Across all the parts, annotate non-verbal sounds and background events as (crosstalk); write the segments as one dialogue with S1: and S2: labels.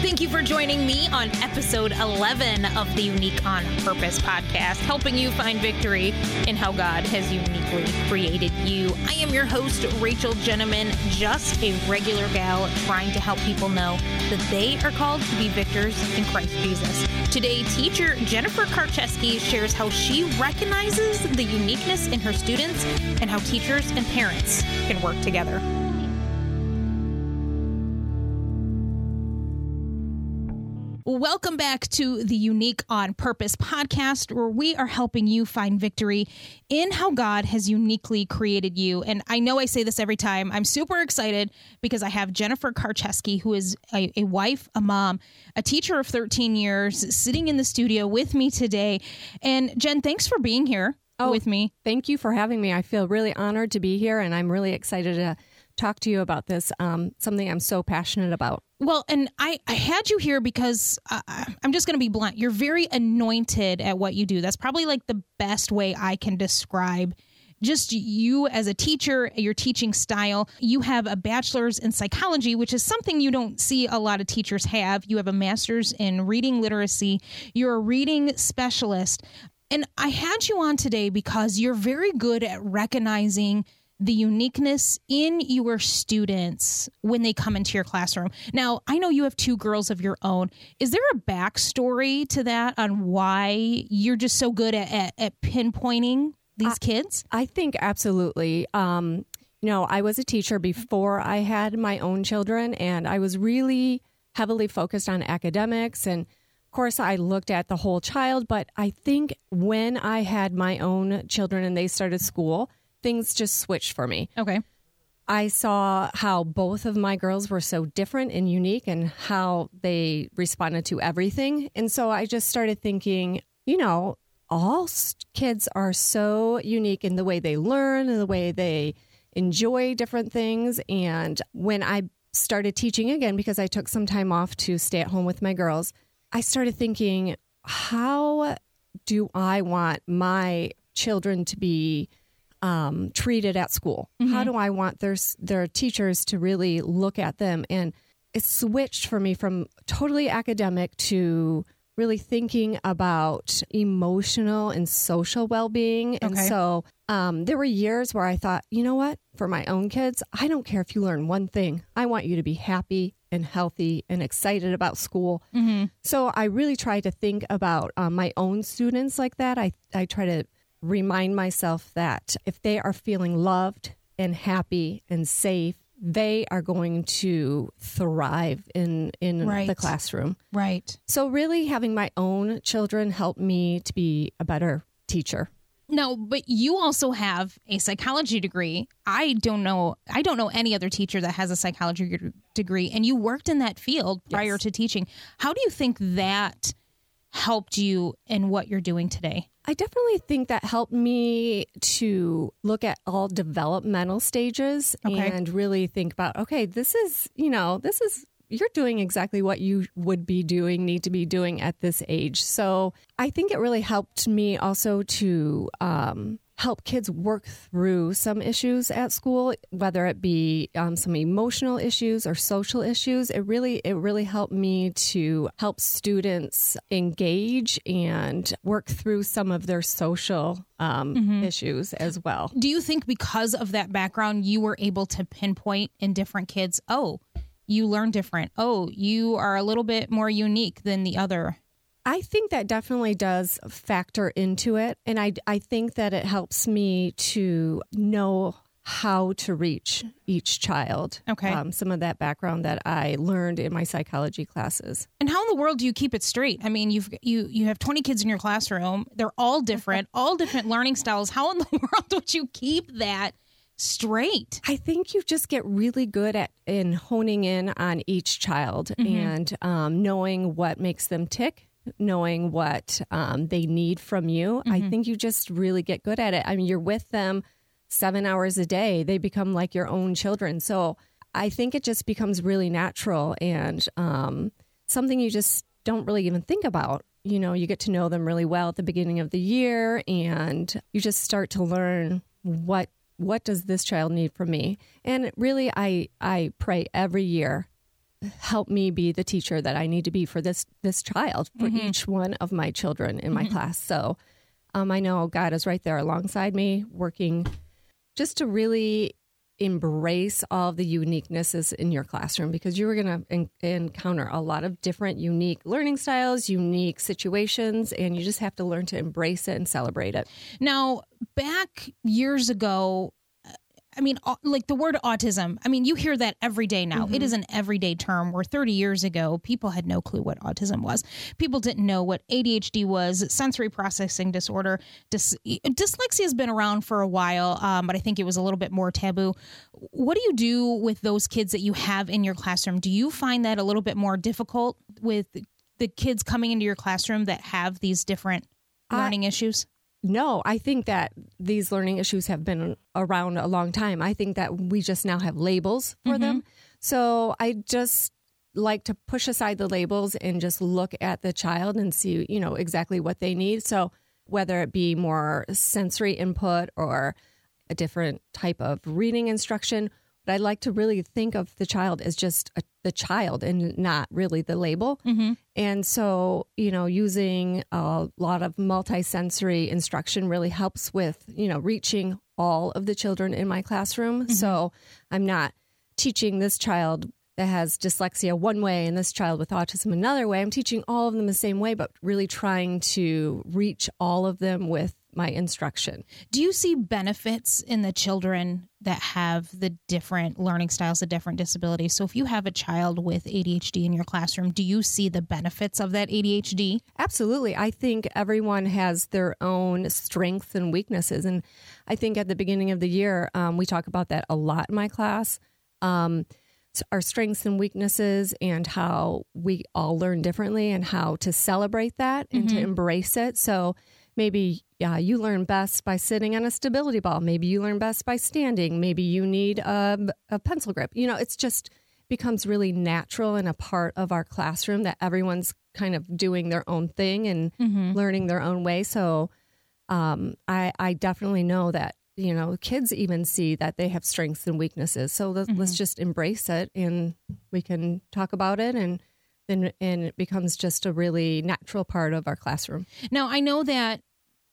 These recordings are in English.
S1: Thank you for joining me on episode 11 of the Unique on Purpose podcast, helping you find victory in how God has uniquely created you. I am your host, Rachel Gentleman, just a regular gal trying to help people know that they are called to be victors in Christ Jesus. Today, teacher Jennifer Karcheski shares how she recognizes the uniqueness in her students and how teachers and parents can work together. Welcome back to the Unique on Purpose podcast, where we are helping you find victory in how God has uniquely created you. And I know I say this every time. I'm super excited because I have Jennifer Karcheski, who is a, a wife, a mom, a teacher of 13 years, sitting in the studio with me today. And Jen, thanks for being here
S2: Oh,
S1: with me.
S2: Thank you for having me. I feel really honored to be here, and I'm really excited to talk to you about this, um, something I'm so passionate about.
S1: Well, and I, I had you here because uh, I'm just going to be blunt. You're very anointed at what you do. That's probably like the best way I can describe just you as a teacher, your teaching style. You have a bachelor's in psychology, which is something you don't see a lot of teachers have. You have a master's in reading literacy. You're a reading specialist. And I had you on today because you're very good at recognizing the uniqueness in your students when they come into your classroom. Now, I know you have two girls of your own. Is there a backstory to that on why you're just so good at, at, at pinpointing these kids?
S2: I think absolutely. Um, you know, I was a teacher before I had my own children, and I was really heavily focused on academics. And of course, I looked at the whole child, but I think when I had my own children and they started school, things just switched for me.
S1: Okay.
S2: I saw how both of my girls were so different and unique and how they responded to everything. And so I just started thinking, you know, all kids are so unique in the way they learn and the way they enjoy different things. And when I started teaching again, because I took some time off to stay at home with my girls, I started thinking, how do I want my children to be um, treated at school? How do I want their their teachers to really look at them? And it switched for me from totally academic to really thinking about emotional and social well being. And so um, there were years where I thought, you know what, for my own kids, I don't care if you learn one thing. I want you to be happy and healthy and excited about school. So I really try to think about um, my own students like that. I, I try to remind myself that if they are feeling loved and happy and safe, they are going to thrive in in
S1: Right.
S2: the classroom.
S1: Right.
S2: So really having my own children helped me to be a better teacher.
S1: No, but you also have a psychology degree. I don't know. I don't know any other teacher that has a psychology degree, and you worked in that field prior
S2: Yes.
S1: to teaching. How do you think that helped you in what you're doing today?
S2: I definitely think that helped me to look at all developmental stages
S1: Okay.
S2: and really think about okay, this is, you know, this is you're doing exactly what you would be doing, need to be doing at this age. So I think it really helped me also to um, help kids work through some issues at school, whether it be um, some emotional issues or social issues. It really, it really helped me to help students engage and work through some of their social um, issues as well.
S1: Do you think because of that background, you were able to pinpoint in different kids? Oh, you learn different. Oh, you are a little bit more unique than the other.
S2: I think that definitely does factor into it. And I, I think that it helps me to know how to reach each child.
S1: Okay.
S2: Um, some of that background that I learned in my psychology classes.
S1: And how in the world do you keep it straight? I mean, you've you you have 20 kids in your classroom. They're all different, (laughs) all different learning styles. How in the (laughs) world would you keep that straight?
S2: I think you just get really good at in honing in on each child and um, knowing what makes them tick, knowing what um, they need from you. I think you just really get good at it. I mean, you're with them seven hours a day; they become like your own children. So I think it just becomes really natural and um, something you just don't really even think about. You know, you get to know them really well at the beginning of the year, and you just start to learn what what does this child need from me. And really, I I pray every year help me be the teacher that I need to be for this this child for mm-hmm. each one of my children in my mm-hmm. class. So um, I know God is right there alongside me, working just to really embrace all the uniquenesses in your classroom because you are going to en- encounter a lot of different unique learning styles, unique situations, and you just have to learn to embrace it and celebrate it.
S1: Now, back years ago, I mean, like the word autism, I mean, you hear that every day now. Mm-hmm. It is an everyday term where 30 years ago, people had no clue what autism was. People didn't know what ADHD was, sensory processing disorder. Dys- dyslexia has been around for a while, um, but I think it was a little bit more taboo. What do you do with those kids that you have in your classroom? Do you find that a little bit more difficult with the kids coming into your classroom that have these different learning issues?
S2: No, I think that these learning issues have been around a long time. I think that we just now have labels for mm-hmm. them. So I just like to push aside the labels and just look at the child and see, you know, exactly what they need. So whether it be more sensory input or a different type of reading instruction, but I like to really think of the child as just a, the child and not really the label. Mm-hmm. And so, you know, using a lot of multisensory instruction really helps with, you know, reaching all of the children in my classroom. Mm-hmm. So I'm not teaching this child that has dyslexia one way and this child with autism another way. I'm teaching all of them the same way, but really trying to reach all of them with my instruction.
S1: Do you see benefits in the children that have the different learning styles, the different disabilities? So, if you have a child with ADHD in your classroom, do you see the benefits of that ADHD?
S2: Absolutely. I think everyone has their own strengths and weaknesses. And I think at the beginning of the year, um, we talk about that a lot in my class. Um, our strengths and weaknesses and how we all learn differently and how to celebrate that and mm-hmm. to embrace it. So, Maybe yeah, you learn best by sitting on a stability ball. Maybe you learn best by standing. Maybe you need a, a pencil grip. You know, it's just becomes really natural and a part of our classroom that everyone's kind of doing their own thing and mm-hmm. learning their own way. So um, I, I definitely know that you know kids even see that they have strengths and weaknesses. So let's, mm-hmm. let's just embrace it and we can talk about it and and, and it becomes just a really natural part of our classroom.
S1: Now, I know that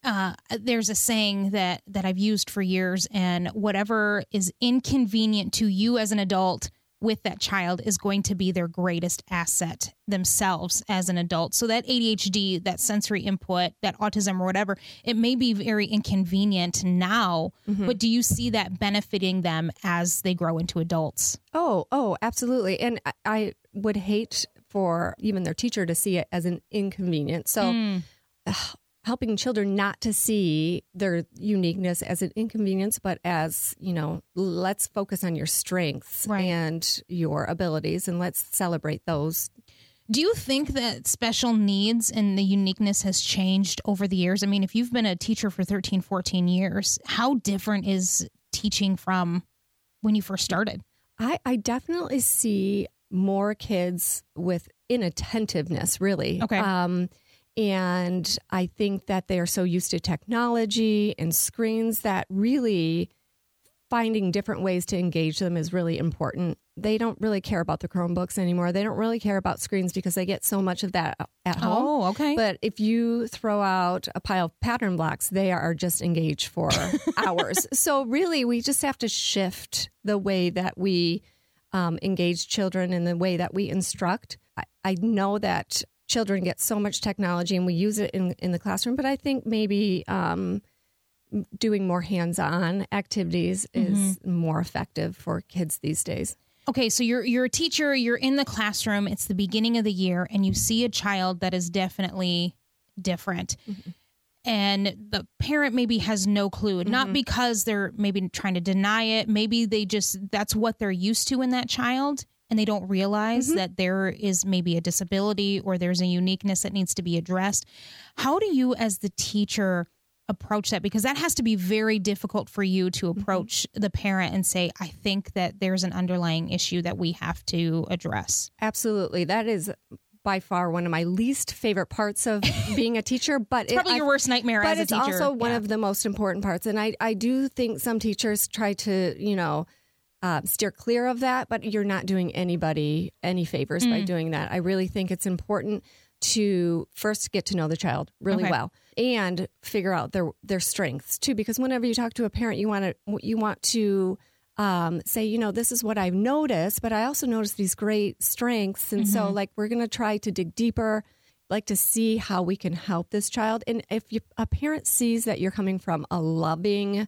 S1: uh, there's a saying that that I've used for years, and whatever is inconvenient to you as an adult with that child is going to be their greatest asset themselves as an adult. So that ADHD, that sensory input, that autism or whatever, it may be very inconvenient now, mm-hmm. but do you see that benefiting them as they grow into adults?
S2: Oh, oh, absolutely. And I, I would hate for even their teacher to see it as an inconvenience. So, mm. Helping children not to see their uniqueness as an inconvenience, but as, you know, let's focus on your strengths right. and your abilities and let's celebrate those.
S1: Do you think that special needs and the uniqueness has changed over the years? I mean, if you've been a teacher for 13, 14 years, how different is teaching from when you first started?
S2: I, I definitely see more kids with inattentiveness, really.
S1: Okay. Um,
S2: and I think that they are so used to technology and screens that really finding different ways to engage them is really important. They don't really care about the Chromebooks anymore. They don't really care about screens because they get so much of that at home.
S1: Oh, okay.
S2: But if you throw out a pile of pattern blocks, they are just engaged for (laughs) hours. So really, we just have to shift the way that we um, engage children and the way that we instruct. I, I know that children get so much technology and we use it in, in the classroom, but I think maybe um, doing more hands on activities mm-hmm. is more effective for kids these days.
S1: Okay, so you're you're a teacher, you're in the classroom, it's the beginning of the year, and you see a child that is definitely different. Mm-hmm and the parent maybe has no clue mm-hmm. not because they're maybe trying to deny it maybe they just that's what they're used to in that child and they don't realize mm-hmm. that there is maybe a disability or there's a uniqueness that needs to be addressed how do you as the teacher approach that because that has to be very difficult for you to mm-hmm. approach mm-hmm. the parent and say i think that there's an underlying issue that we have to address
S2: absolutely that is by far one of my least favorite parts of (laughs) being a teacher. But
S1: it's probably
S2: it,
S1: your worst nightmare.
S2: But
S1: it's
S2: also one yeah. of the most important parts. And I, I do think some teachers try to, you know, uh, steer clear of that, but you're not doing anybody any favors by
S1: Mm.
S2: doing that. I really think it's important to first get to know the child really
S1: Okay.
S2: well and figure out their their strengths too. Because whenever you talk to a parent, you want to you want to um, say, you know, this is what I've noticed, but I also noticed these great strengths, and so like we're going to try to dig deeper. Like to see how we can help this child, and if you, a parent sees that you're coming from a loving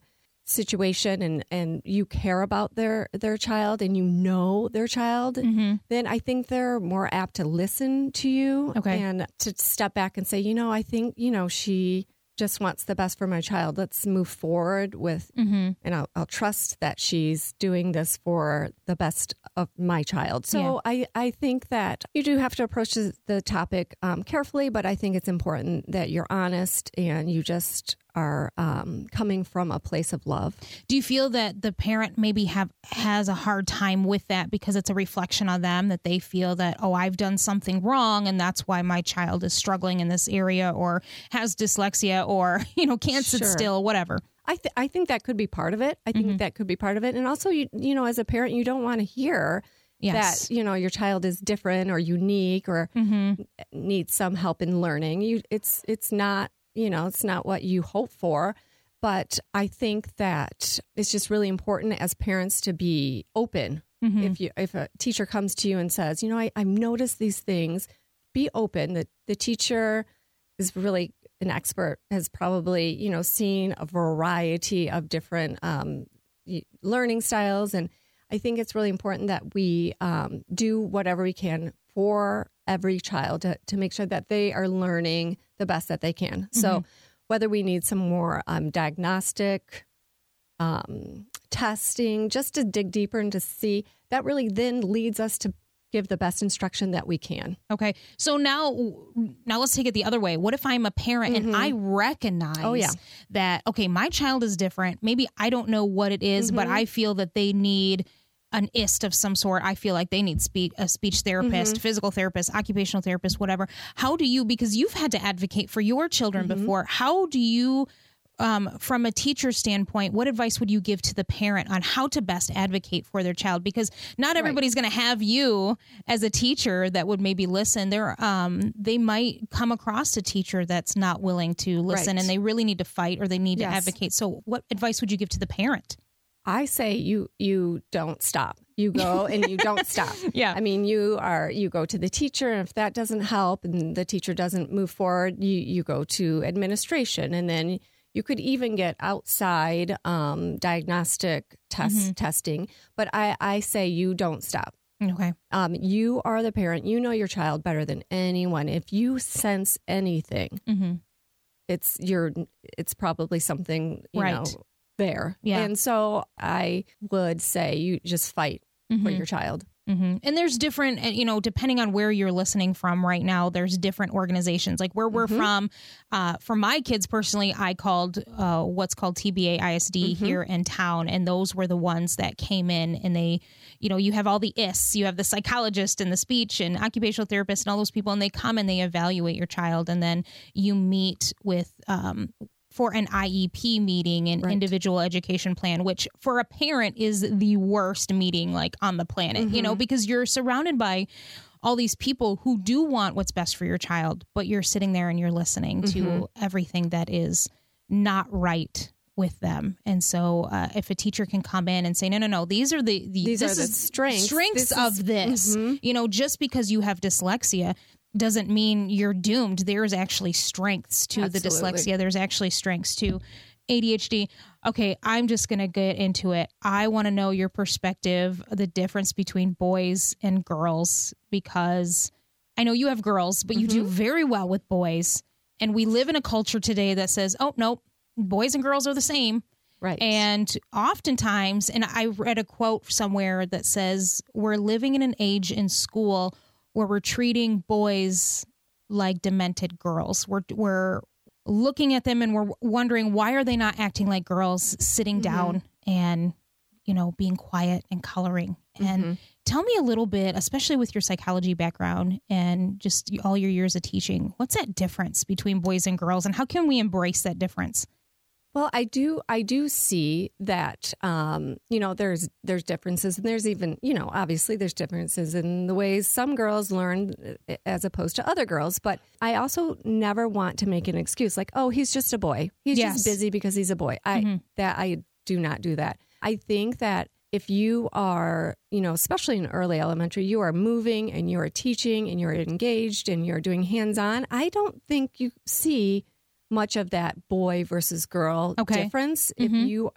S2: situation and and you care about their their child and you know their child then i think they're more apt to listen to you
S1: Okay.
S2: and to step back and say you know i think you know she just wants the best for my child let's move forward with
S1: Mm-hmm.
S2: and I'll, I'll trust that she's doing this for the best of my child. So
S1: Yeah.
S2: I, I think that you do have to approach the, the topic um, carefully, but I think it's important that you're honest and you just are um, coming from a place of love.
S1: Do you feel that the parent maybe have has a hard time with that because it's a reflection on them that they feel that oh I've done something wrong and that's why my child is struggling in this area or has dyslexia or (laughs) you know can't sit
S2: Sure.
S1: still whatever.
S2: I, th- I think that could be part of it. I think that could be part of it. And also, you, you know, as a parent, you don't want to hear
S1: Yes.
S2: that, you know, your child is different or unique or
S1: Mm-hmm.
S2: needs some help in learning. You, it's, it's not, you know, it's not what you hope for. But I think that it's just really important as parents to be open.
S1: Mm-hmm.
S2: If you, if a teacher comes to you and says, you know, I, I've noticed these things, be open. The, the teacher is really an expert, has probably, you know, seen a variety of different um, learning styles. And I think it's really important that we um, do whatever we can for every child to, to make sure that they are learning the best that they can. So, whether we need some more um, diagnostic um, testing, just to dig deeper and to see, that really then leads us to give the best instruction that we can.
S1: Okay. So now now let's take it the other way. What if I'm a parent and I recognize
S2: Mm-hmm. Oh, yeah.
S1: that okay, my child is different. Maybe I don't know what it is,
S2: Mm-hmm.
S1: but I feel that they need an ist of some sort. I feel like they need speech a speech therapist,
S2: Mm-hmm.
S1: physical therapist, occupational therapist, whatever. How do you because you've had to advocate for your children
S2: Mm-hmm.
S1: before. How do you um, from a teacher standpoint, what advice would you give to the parent on how to best advocate for their child? Because not everybody's going to have you as a teacher that would maybe listen. There, um, they might come across a teacher that's not willing to listen,
S2: Right.
S1: and they really need to fight or they need
S2: Yes.
S1: to advocate. So, what advice would you give to the parent?
S2: I say you you don't stop. You go (laughs) and you don't stop.
S1: Yeah.
S2: I mean, you are you go to the teacher, and if that doesn't help, and the teacher doesn't move forward, you you go to administration, and then you could even get outside um, diagnostic test testing. But I I say you don't stop.
S1: Okay.
S2: Um, you are the parent. You know your child better than anyone. If you sense anything,
S1: Mm-hmm.
S2: it's your it's probably something you
S1: Right.
S2: know there.
S1: Yeah.
S2: And so I would say you just fight for your child.
S1: hmm And there's different, you know, depending on where you're listening from right now, there's different organizations. Like where we're from, uh, for my kids personally, I called uh, what's called TBA ISD here in town. And those were the ones that came in and they, you know, you have all the IS, you have the psychologist and the speech and occupational therapist and all those people, and they come and they evaluate your child. And then you meet with, um, for an IEP meeting, an
S2: Right.
S1: individual education plan, which for a parent is the worst meeting like on the planet, you know, mm-hmm. because you're surrounded by all these people who do want what's best for your child, but you're sitting there and you're listening to mm-hmm. everything that is not right with them. And so uh, if a teacher can come in and say, no, no, no, these are the, the
S2: These are the strengths.
S1: strengths
S2: This
S1: of
S2: is-
S1: this, mm-hmm. you know, just because you have dyslexia doesn't mean you're doomed. There's actually strengths to the dyslexia. There's actually strengths to ADHD. Okay, I'm just going to get into it. I want to know your perspective, the difference between boys and girls, because I know you have girls, but you do mm-hmm. very well with boys. And we live in a culture today that says, oh, nope, boys and girls are the same.
S2: Right.
S1: And oftentimes, and I read a quote somewhere that says, we're living in an age in school where we're treating boys like demented girls. We're, we're looking at them and we're wondering, why are they not acting like girls, sitting mm-hmm. down and, you know, being quiet and coloring? And mm-hmm. tell me a little bit, especially with your psychology background and just all your years of teaching, what's that difference between boys and girls and how can we embrace that difference?
S2: Well, I do I do see that um, you know there's there's differences and there's even you know obviously there's differences in the ways some girls learn uh, as opposed to other girls, but I also never want to make an excuse like oh he's just a boy. He's
S1: Yes.
S2: just busy because he's a boy. I that I do not do that. I think that if you are, you know, especially in early elementary, you are moving and you are teaching and you're engaged and you're doing hands-on, I don't think you see much of that boy versus girl
S1: Okay.
S2: difference if you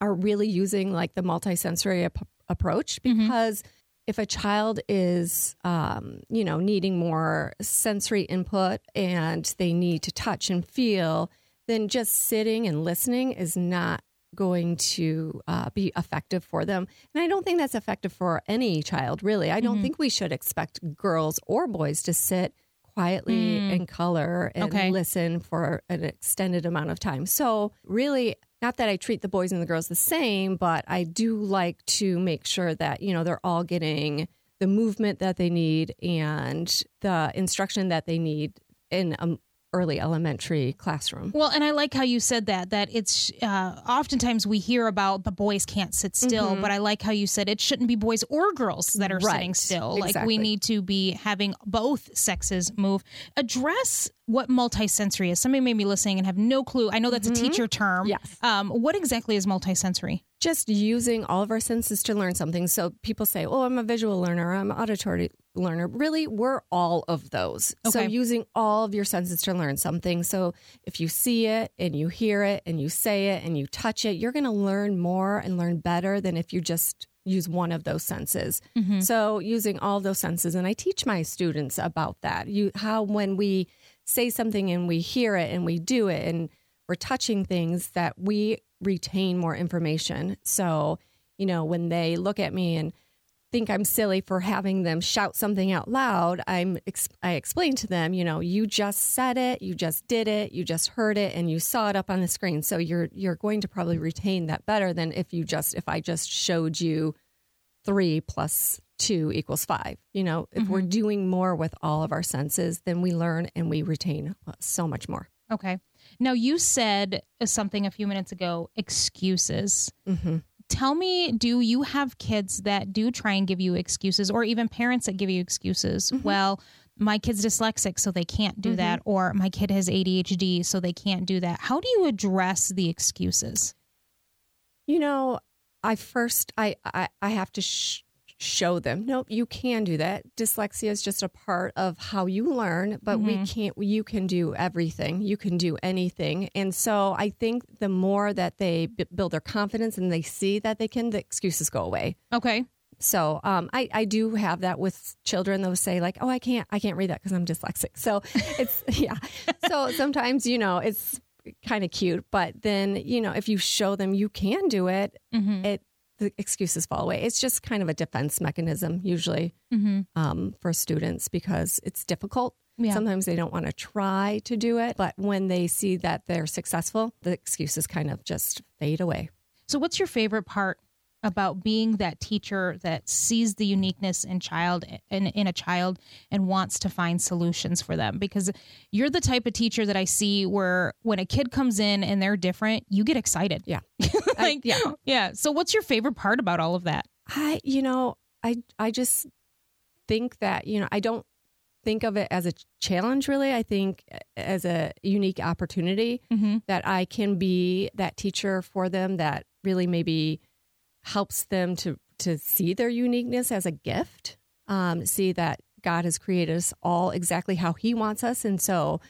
S2: are really using like the multisensory ap- approach because if a child is um, you know needing more sensory input and they need to touch and feel then just sitting and listening is not going to uh, be effective for them. And i don't think that's effective for any child really. I don't think we should expect girls or boys to sit quietly hmm. and color and
S1: Okay.
S2: listen for an extended amount of time. So, really, not that I treat the boys and the girls the same, but I do like to make sure that, you know, they're all getting the movement that they need and the instruction that they need in an early elementary classroom.
S1: Well, and I like how you said that. That it's uh, oftentimes we hear about the boys can't sit still, but I like how you said it shouldn't be boys or girls that are sitting
S2: Right.
S1: still. Like we need to be having both sexes move. Address what multisensory is. Somebody may be listening and have no clue. I know that's a teacher term.
S2: Yes.
S1: Um, what exactly is multisensory?
S2: Just using all of our senses to learn something. So people say, "Oh, I'm a visual learner, I'm an auditory learner." Really, we're all of those. So using all of your senses to learn something. So if you see it and you hear it and you say it and you touch it, you're going to learn more and learn better than if you just use one of those senses. Mm-hmm. So using all those senses and I teach my students about that. You how when we say something and we hear it and we do it and we're touching things that we retain more information. So, you know, when they look at me and think I'm silly for having them shout something out loud, I'm I explain to them, you know, you just said it, you just did it, you just heard it and you saw it up on the screen. So you're you're going to probably retain that better than if you just if I just showed you 3 plus 2 equals 5. You know, if we're mm-hmm. doing more with all of our senses, then we learn and we retain so much more.
S1: Okay. Now you said uh, something a few minutes ago. Excuses.
S2: Mhm.
S1: Tell me, do you have kids that do try and give you excuses, or even parents that give you excuses? Mm-hmm. Well, my kid's dyslexic, so they can't do that, mm-hmm. or my kid has ADHD, so they can't do that. How do you address the excuses?
S2: You know, I first I I, I have to sh- show them. Nope, you can do that. Dyslexia is just a part of how you learn, but we can't. You can do everything. You can do anything. And so I think the more that they b- build their confidence and they see that they can, the excuses go away.
S1: Okay.
S2: So um, I, I do have that with children. They'll say like, "Oh, I can't, I can't read that because I'm dyslexic." So (laughs) it's yeah. So sometimes you know it's kind of cute, but then you know if you show them you can do it,
S1: Mm-hmm.
S2: it the excuses fall away. It's just kind of a defense mechanism usually
S1: Mm-hmm.
S2: um, for students because it's difficult.
S1: Yeah.
S2: Sometimes they don't want to try to do it, but when they see that they're successful, the excuses kind of just fade away.
S1: So, what's your favorite part about being that teacher that sees the uniqueness in child in, in a child and wants to find solutions for them? Because you're the type of teacher that I see where when a kid comes in and they're different, you get excited.
S2: Yeah. (laughs)
S1: like,
S2: yeah.
S1: yeah. So, what's your favorite part about all of that?
S2: I, you know, I, I just think that, you know, I don't think of it as a challenge really. I think as a unique opportunity
S1: Mm-hmm.
S2: that I can be that teacher for them that really maybe helps them to, to see their uniqueness as a gift, um, see that God has created us all exactly how he wants us. And so,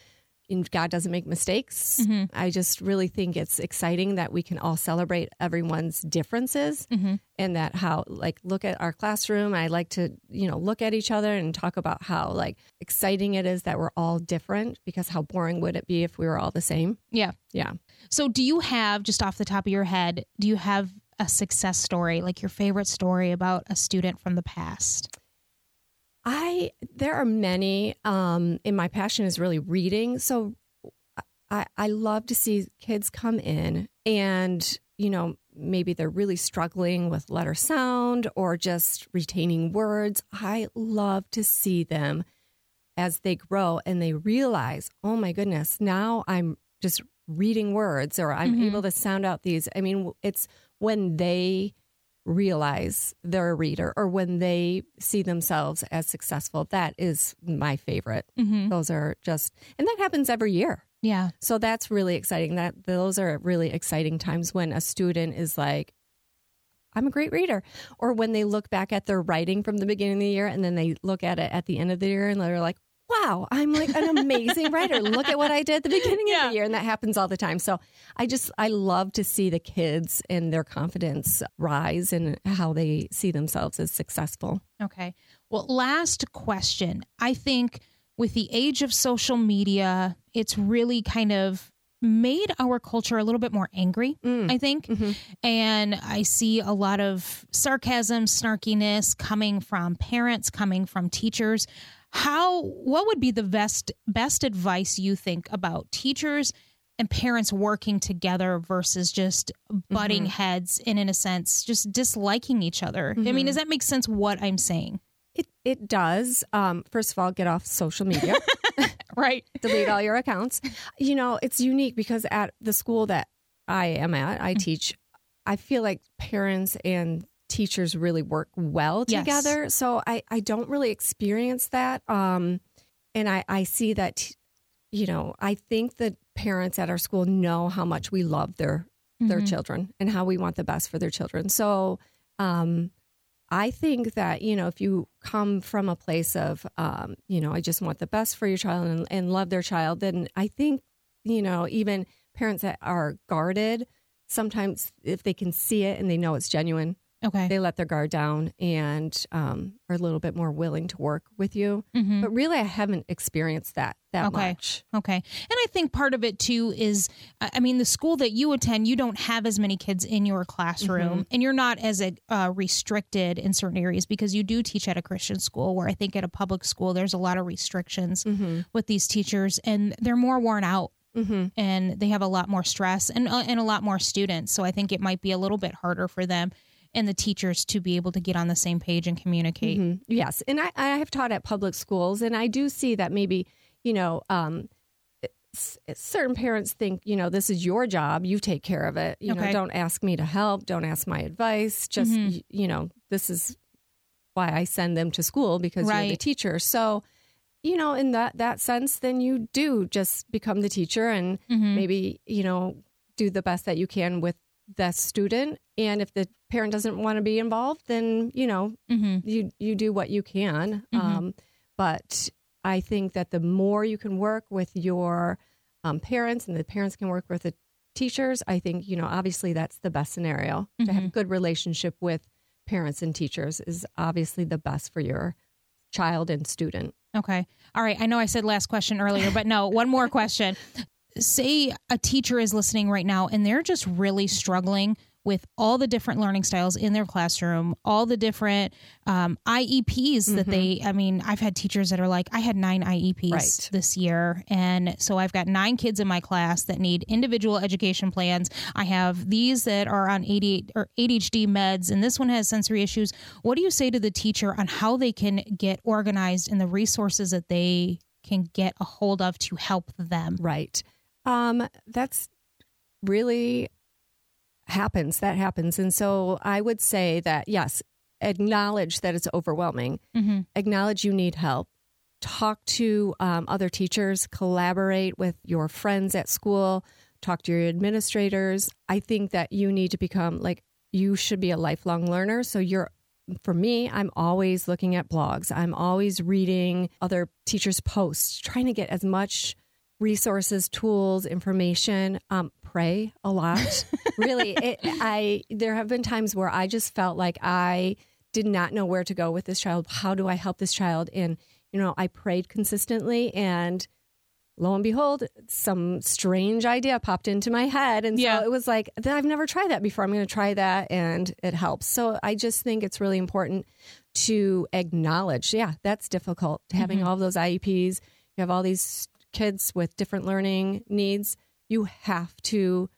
S2: and God doesn't make mistakes. I just really think it's exciting that we can all celebrate everyone's differences and that how like look at our classroom. I like to, you know, look at each other and talk about how like exciting it is that we're all different because how boring would it be if we were all the same?
S1: Yeah.
S2: Yeah.
S1: So, do you have, just off the top of your head, do you have a success story, like your favorite story about a student from the past?
S2: I there are many. Um, and my passion is really reading. So I, I love to see kids come in and you know maybe they're really struggling with letter sound or just retaining words. I love to see them as they grow and they realize, oh my goodness, now I'm just reading words or I'm able to sound out these. I mean, it's when they realize they're a reader or when they see themselves as successful. That is my favorite. Mm-hmm. Those are just, and that happens every year.
S1: Yeah.
S2: So that's really exciting. That those are really exciting times when a student is like, I'm a great reader. Or when they look back at their writing from the beginning of the year and then they look at it at the end of the year and they're like, wow, I'm like an amazing writer. Look at what I did at the beginning of the year. And that happens all the time. So I just, I love to see the kids and their confidence rise and how they see themselves as successful.
S1: Okay. Well, last question. I think with the age of social media, it's really kind of made our culture a little bit more angry, mm. I think. Mm-hmm. And I see a lot of sarcasm, snarkiness coming from parents, coming from teachers. How what would be the best best advice you think about teachers and parents working together versus just butting mm-hmm. heads and in a sense just disliking each other? I mean, mm-hmm. does that make sense what I'm saying?
S2: It, it does. Um, first of all, get off social media. (laughs)
S1: Right. (laughs)
S2: delete all your accounts. You know, it's unique because at the school that I am at, I mm-hmm. teach, I feel like parents and teachers really work well
S1: Yes.
S2: together. So I, I don't really experience that. Um, and I, I see that, you know, I think that parents at our school know how much we love their their children and how we want the best for their children. So um, I think that, you know, if you come from a place of, um, you know, I just want the best for your child and, and love their child, then I think, you know, even parents that are guarded, sometimes if they can see it and they know it's genuine,
S1: Okay.
S2: they let their guard down and um, are a little bit more willing to work with you. But really, I haven't experienced that that
S1: Mm-hmm. Okay.
S2: much.
S1: Okay. And I think part of it too is, I mean, the school that you attend, you don't have as many kids in your classroom and you're not as uh, restricted in certain areas because you do teach at a Christian school where I think at a public school, there's a lot of restrictions with these teachers and they're more worn out. And they have a lot more stress and uh, and a lot more students, so I think it might be a little bit harder for them and the teachers to be able to get on the same page and communicate.
S2: Mhm. Yes, and I, I have taught at public schools, and I do see that maybe you know um, certain parents think you know this is your job, you take care of it. You
S1: Okay.
S2: know, don't ask me to help, don't ask my advice. Just y- you know, this is why I send them to school because you're the teacher. So. You know, in that that sense, then you do just become the teacher and maybe you know do the best that you can with that student. And if the parent doesn't want to be involved, then you know you you do what you can. Um, but I think that the more you can work with your um, parents and the parents can work with the teachers, I think you know obviously that's the best scenario. To have a good relationship with parents and teachers is obviously the best for your child and student.
S1: Okay. All right. I know I said last question earlier, but no, one more question. (laughs) Say a teacher is listening right now and they're just really struggling with all the different learning styles in their classroom, all the different um, IEPs that they, I mean, I've had teachers that are like, I had nine IEPs
S2: Right.
S1: this year. And so I've got nine kids in my class that need individual education plans. I have these that are on ADHD, or ADHD meds, and this one has sensory issues. What do you say to the teacher on how they can get organized and the resources that they can get a hold of to help them?
S2: Right. Um, that's really happens. That happens. And so I would say that, yes, acknowledge that it's overwhelming, acknowledge you need help, talk to um, other teachers, collaborate with your friends at school, talk to your administrators. I think that you need to become like, you should be a lifelong learner. So you're for me, I'm always looking at blogs. I'm always reading other teachers' posts, trying to get as much resources, tools, information. Um, pray a lot. (laughs) really, it, I there have been times where I just felt like I did not know where to go with this child. How do I help this child? And you know, I prayed consistently, and lo and behold, some strange idea popped into my head. And
S1: Yeah.
S2: so it was like, "Th- I've never tried that before. I'm going to try that. And it helps. So I just think it's really important to acknowledge, yeah, that's difficult. Having all of those IEPs, you have all these kids with different learning needs. You have to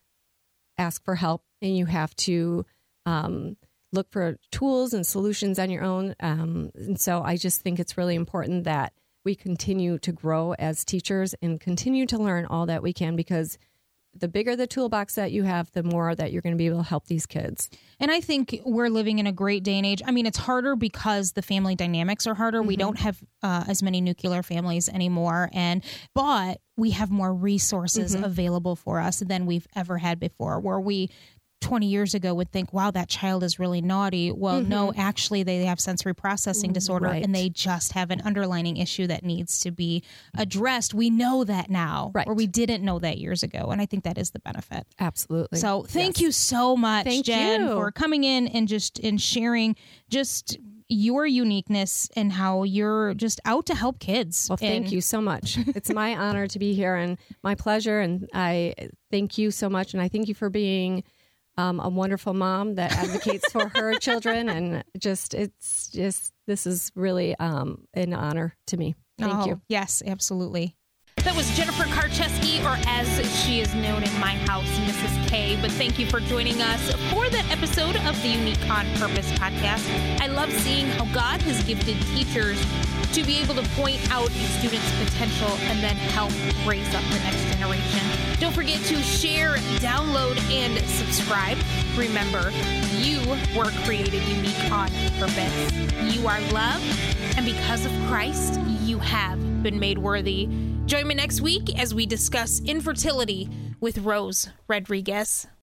S2: ask for help and you have to um, look for tools and solutions on your own. Um, and so I just think it's really important that we continue to grow as teachers and continue to learn all that we can because the bigger the toolbox that you have, the more that you're going to be able to help these kids.
S1: And I think we're living in a great day and age. I mean, it's harder because the family dynamics are harder. Mm-hmm. We don't have uh, as many nuclear families anymore, and but we have more resources mm-hmm. available for us than we've ever had before. Where we 20 years ago would think, wow, that child is really naughty. Well, mm-hmm. no, actually, they have sensory processing disorder right. and they just have an underlining issue that needs to be addressed. We know that now, right. or we didn't know that years ago. And I think that is the benefit.
S2: Absolutely.
S1: So thank yes. you so much, thank Jen, you. for coming in and just in sharing just your uniqueness and how you're just out to help kids.
S2: Well, thank and- you so much. It's my (laughs) honor to be here and my pleasure. And I thank you so much. And I thank you for being um, a wonderful mom that advocates for her (laughs) children, and just it's just this is really um, an honor to me. Thank oh, you.
S1: Yes, absolutely. That was Jennifer Karcheski, or as she is known in my house, Mrs. K. But thank you for joining us for that episode of the Unique on Purpose podcast. I love seeing how God has gifted teachers to be able to point out a student's potential and then help raise up the next generation. Don't forget to share, download, and subscribe. Remember, you were created unique on purpose. You are loved, and because of Christ, you have been made worthy. Join me next week as we discuss infertility with Rose Rodriguez.